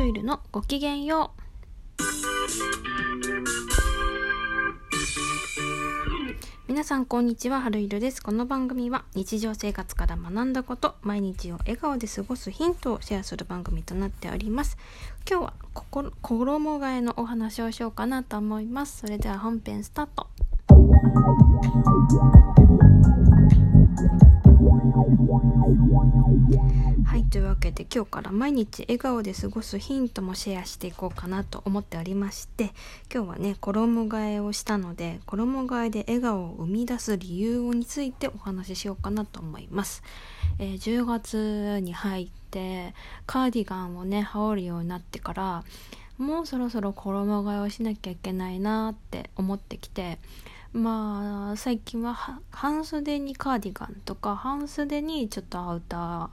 ルイルのごきげんよう皆さんこんにちは、はるいるです。この番組は日常生活から学んだこと、毎日を笑顔で過ごすヒントをシェアする番組となっております。今日は心衣替えのお話をしようかなと思います。それでは本編スタート。というわけで今日から毎日笑顔で過ごすヒントもシェアしていこうかなと思っておりまして今日はね衣替えをしたので衣替えで笑顔を生み出す理由についてお話ししようかなと思います、えー、10月に入ってカーディガンをね羽織るようになってからもうそろそろ衣替えをしなきゃいけないなって思ってきてまあ最近は半袖にカーディガンとか半袖にちょっとアウター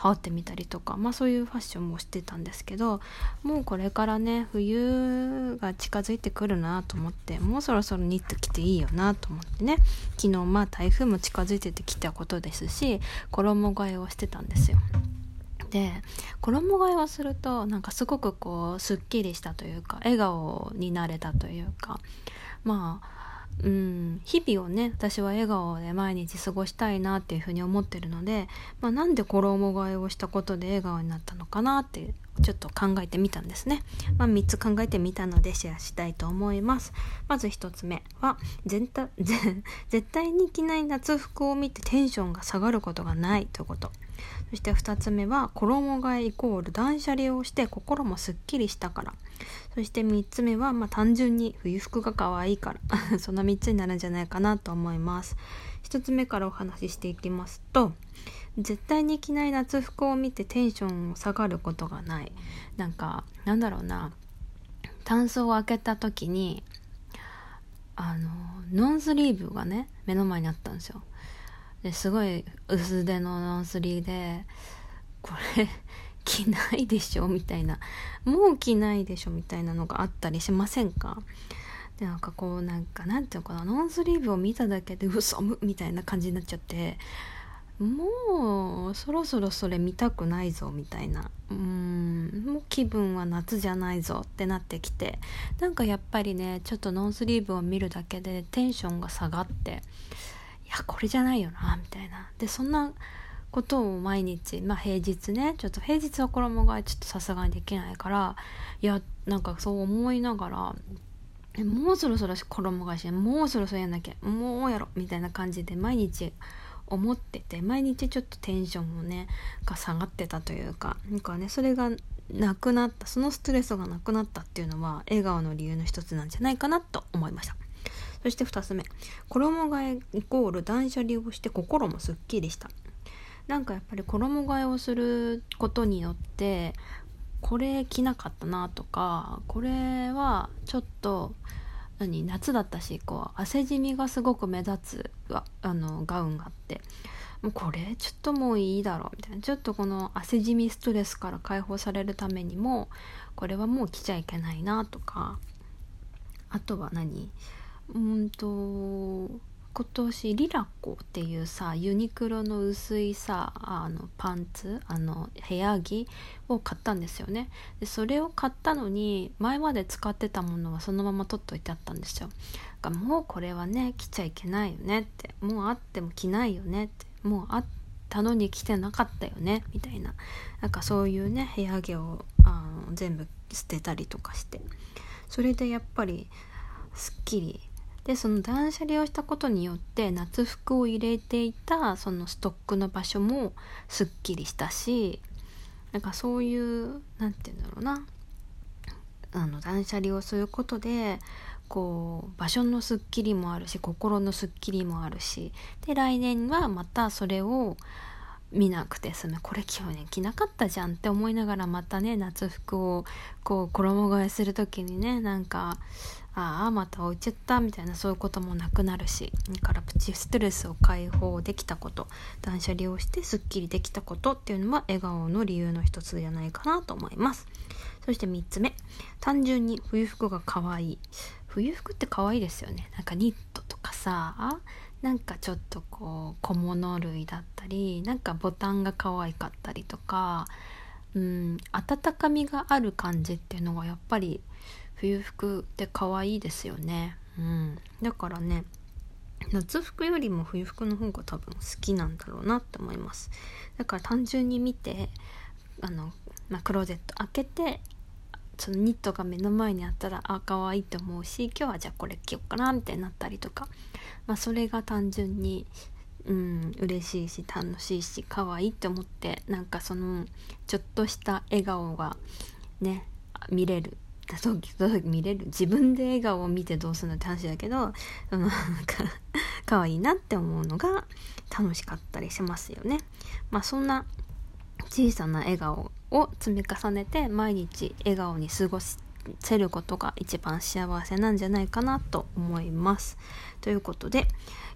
羽織ってみたりとかまあそういうファッションもしてたんですけどもうこれからね冬が近づいてくるなと思ってもうそろそろニット着ていいよなと思ってね昨日まあ台風も近づいててきたことですし衣替えをしてたんですよ。で衣替えをするとなんかすごくこうすっきりしたというか笑顔になれたというかまあうん、日々をね私は笑顔で毎日過ごしたいなっていうふうに思ってるので、まあ、なんで衣替えをしたことで笑顔になったのかなってちょっと考えてみたんですね、まあ、3つ考えてみたのでシェアしたいと思います。まず1つ目は絶対 絶対に着ない夏服を見てテンションが下がることがないということ。そして2つ目は衣替えイコール断捨離をして心もすっきりしたから。そして3つ目は、まあ、単純に冬服が可愛いから。その3つになるんじゃないかなと思います。1つ目からお話ししていきますと絶対に着ない夏服を見てテンションを下がることがない。なんかなんだろうな。タンスを開けた時にあのノンスリーブがね目の前にあったんですよ。ですごい薄手のノンスリーでこれ 着ないでしょみたいな。もう着ないでしょみたいなのがあったりしませんか？でなんかこうなんかなんていうのかな？ノンスリーブを見ただけでうそむみたいな感じになっちゃって。もうそろそろそれ見たくないぞみたいな。うんもう気分は夏じゃないぞってなってきて。なんかやっぱりねちょっとノンスリーブを見るだけでテンションが下がって。やこれじゃないよなみたいなでそんなことを毎日まあ平日ねちょっと平日は衣替えちょっとさすがにできないからいやなんかそう思いながらもうそろそろ衣替えしもうそろそろやんなきゃもうやろみたいな感じで毎日思ってて毎日ちょっとテンションもねが下がってたというかなんかねそれがなくなったそのストレスがなくなったっていうのは笑顔の理由の一つなんじゃないかなと思いました。そして2つ目。衣替えイコール断捨離をして心もすっきりした。なんかやっぱり衣替えをすることによってこれ着なかったなとかこれはちょっと何夏だったしこう汗じみがすごく目立つあのガウンがあってもうこれちょっともういいだろうみたいな。ちょっとこの汗じみストレスから解放されるためにもこれはもう着ちゃいけないなとか。あとは何？うんと今年リラコっていうさユニクロの薄いさあのパンツあの部屋着を買ったんですよね。でそれを買ったのに前まで使ってたものはそのまま取っといてあったんですよ。がもうこれはね着ちゃいけないよねって。もうあっても着ないよねって。もうあったのに着てなかったよねみたいな。なんかそういうね部屋着をあの全部捨てたりとかして。それでやっぱりすっきりでその断捨離をしたことによって夏服を入れていたそのストックの場所もすっきりしたしなんかそういう何て言うんだろうな。あの断捨離をすることでこう場所のすっきりもあるし心のすっきりもあるし。で来年はまたそれを見なくて済む。これ今日ね着なかったじゃんって思いながらまたね夏服をこう衣替えする時にねなんかああまた置いちゃったみたいなそういうこともなくなるしだからプチストレスを解放できたこと断捨離をしてすっきりできたことっていうのは笑顔の理由の一つじゃないかなと思います。そして3つ目。単純に冬服が可愛い。冬服って可愛いですよね。なんかニットとかさなんかちょっとこう小物類だったりなんかボタンが可愛かったりとかうん温かみがある感じっていうのがやっぱり冬服って可愛いですよね。うん、だからね夏服よりも冬服の方が多分好きなんだろうなって思いますだから単純に見てあの、まあ、クローゼット開けてそのニットが目の前にあったらあ可愛いと思うし今日はじゃあこれ着ようかなみたいになったりとか、まあ、それが単純にうん嬉しいし楽しいし可愛いって思ってなんかそのちょっとした笑顔がね見れる。時々見れる。自分で笑顔を見てどうするのって話だけどそのなんか可愛いなって思うのが楽しかったりしますよね。まあそんな小さな笑顔を積み重ねて毎日笑顔に過ごせることが一番幸せなんじゃないかなと思います。ということで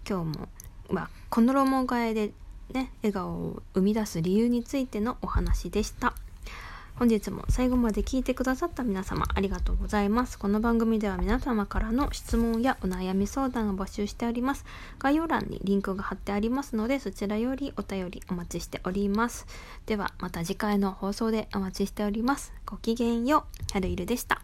今日も、まあ、この衣替えでね笑顔を生み出す理由についてのお話でした。本日も最後まで聞いてくださった皆様ありがとうございます。この番組では皆様からの質問やお悩み相談を募集しております。概要欄にリンクが貼ってありますのでそちらよりお便りお待ちしております。ではまた次回の放送でお待ちしております。ごきげんよう。はるいるでした。